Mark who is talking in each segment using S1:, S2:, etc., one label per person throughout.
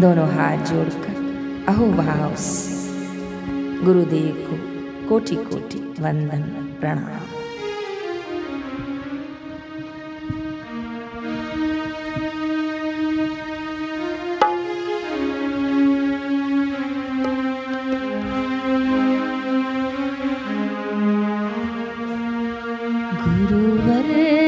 S1: दोनों हाथ जोड़कर अहोभाव से गुरुदेव को कोटि कोटि वंदन प्रणाम। गुरुवर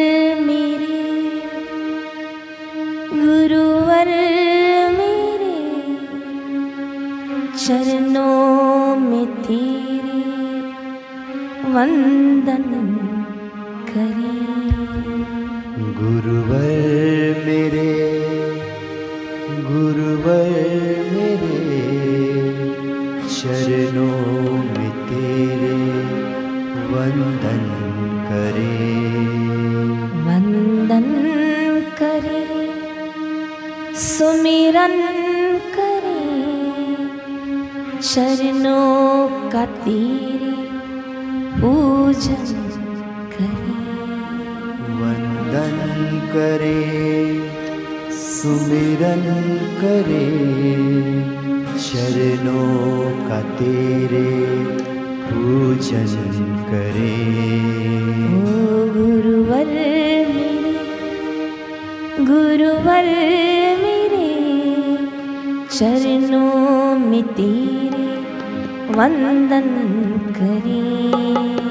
S1: चरणों में तेरे वंदन करे।
S2: वंदन करे
S1: सुमिरन करे चरणों का तेरे पूजन करे।
S2: वंदन करे। सुमिरन करे, शरणों का तेरे पूजन करे।
S1: ओ गुरुवर मेरे गुरुवर मेरे, शरणों में तेरे वंदन करे।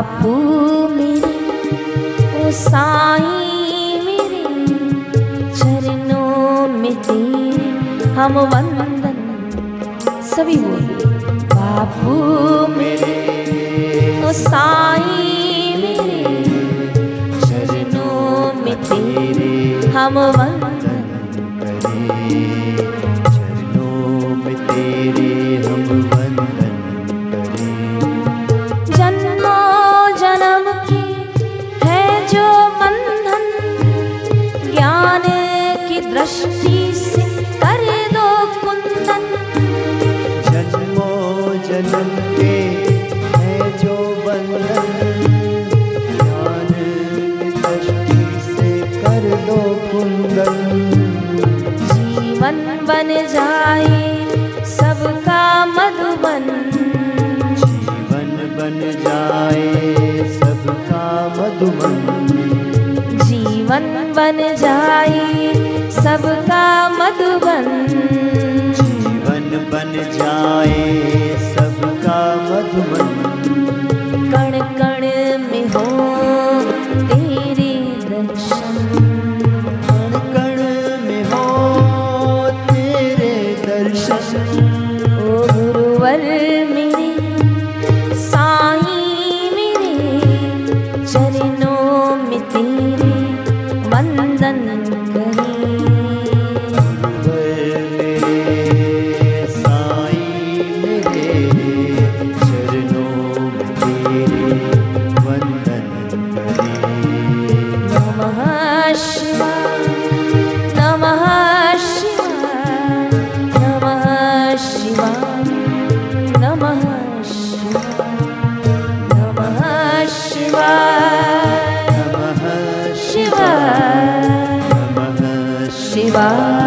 S1: बापू मेरे, ओ साईं मेरे, चरणों में तेरे हम वंदन। सभी बोलिए बापू मेरे, ओ मेरे, चरणों में तेरे हम वंदन।
S2: सब मः
S1: शिवा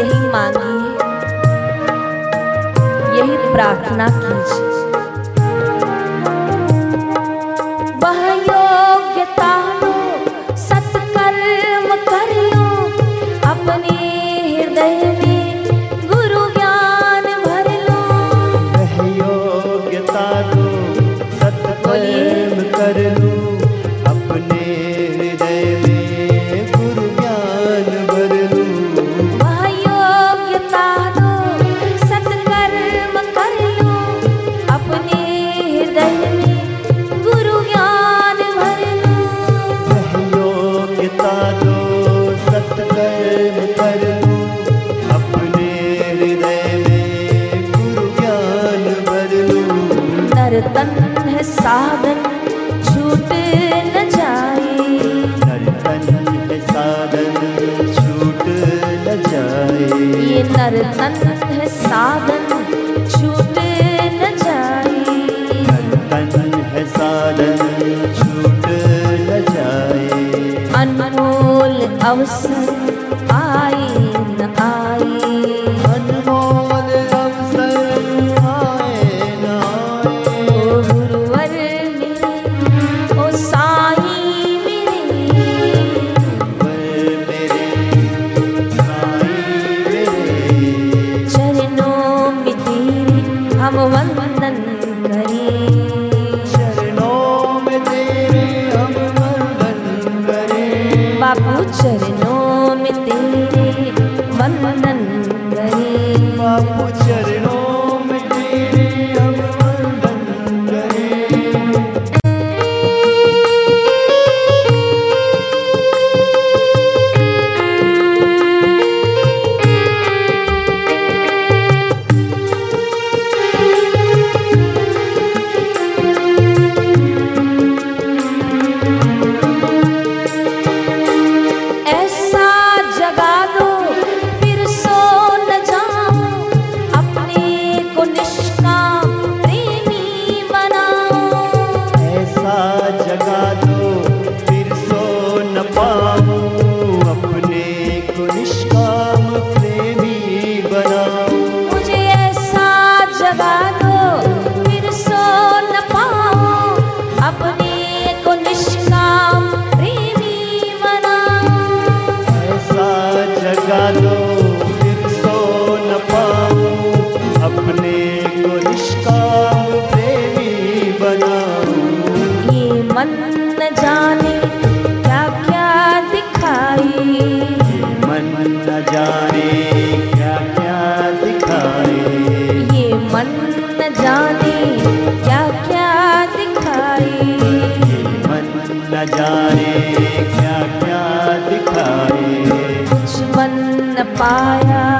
S1: यही मांगिए यही प्रार्थना कीजिए। अवसर मन न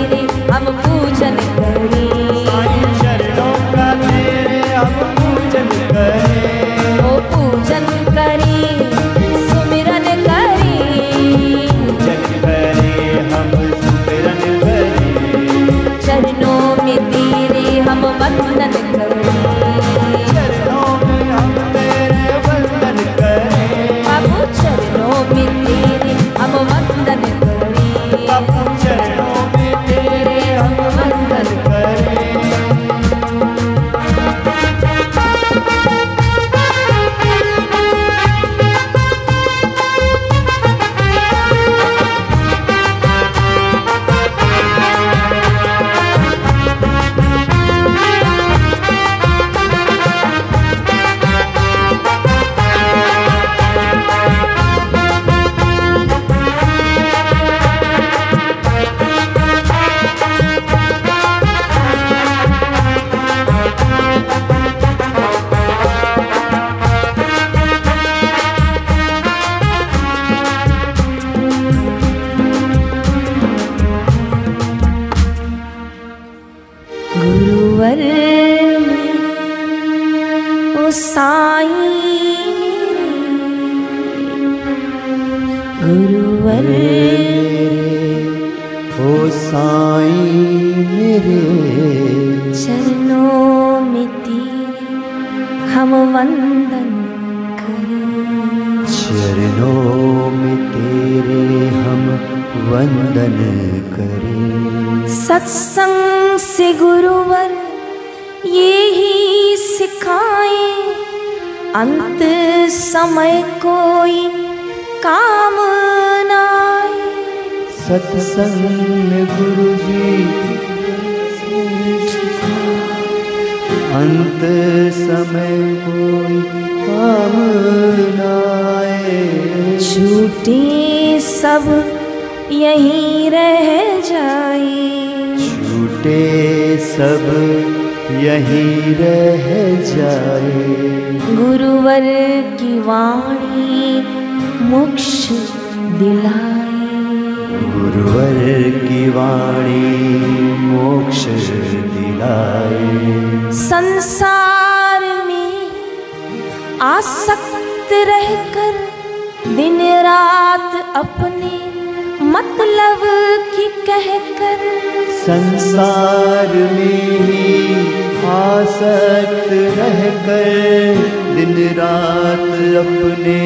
S1: गुरुवर मेरे ओ साईं मेरे गुरुवर
S2: ओ साईं मेरे
S1: चरणों में तेरे हम वंदन करें।
S2: चरणों में तेरे हम वंदन करें।
S1: सत्संग से गुरुवर ये ही सिखाए। अंत समय कोई काम ना
S2: सत्संग में गुरु जी अंत समय कोई काम न आए।
S1: छूटे सब यहीं रह जाए।
S2: छूटे सब यही रह जाए।
S1: गुरुवर की वाणी मोक्ष दिलाए।
S2: गुरुवर की वाणी मोक्ष दिलाए।
S1: संसार में आसक्त रहकर दिन रात अपने मतलब की कहकर।
S2: संसार में ही आसक्त रहकर दिन रात अपने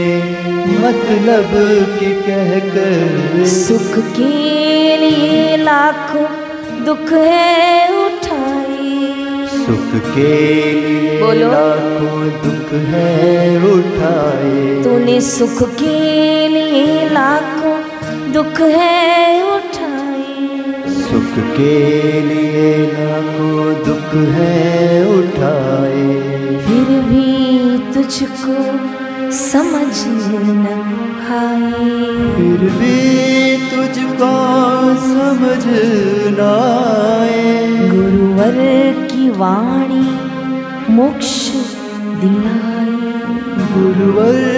S2: मतलब की कहकर।
S1: सुख के लिए लाखों दुख है उठाए।
S2: सुख के लिए
S1: बोलो।
S2: लाखों दुख है उठाए।
S1: तूने सुख के लिए लाखों दुख है उठाए।
S2: सुख के लिए लाखों दुख है उठाए।
S1: फिर भी तुझको समझ न आए।
S2: फिर भी तुझको समझ न आए।
S1: गुरुवर की वाणी मोक्ष दिलाए।
S2: गुरुवर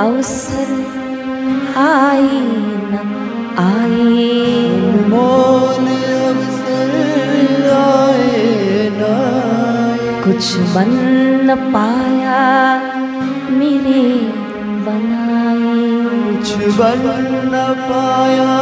S1: अवसर आए न आए
S2: मोल अवसर आए न
S1: कुछ बन न पाया मेरे बनाए।
S2: कुछ बन न पाया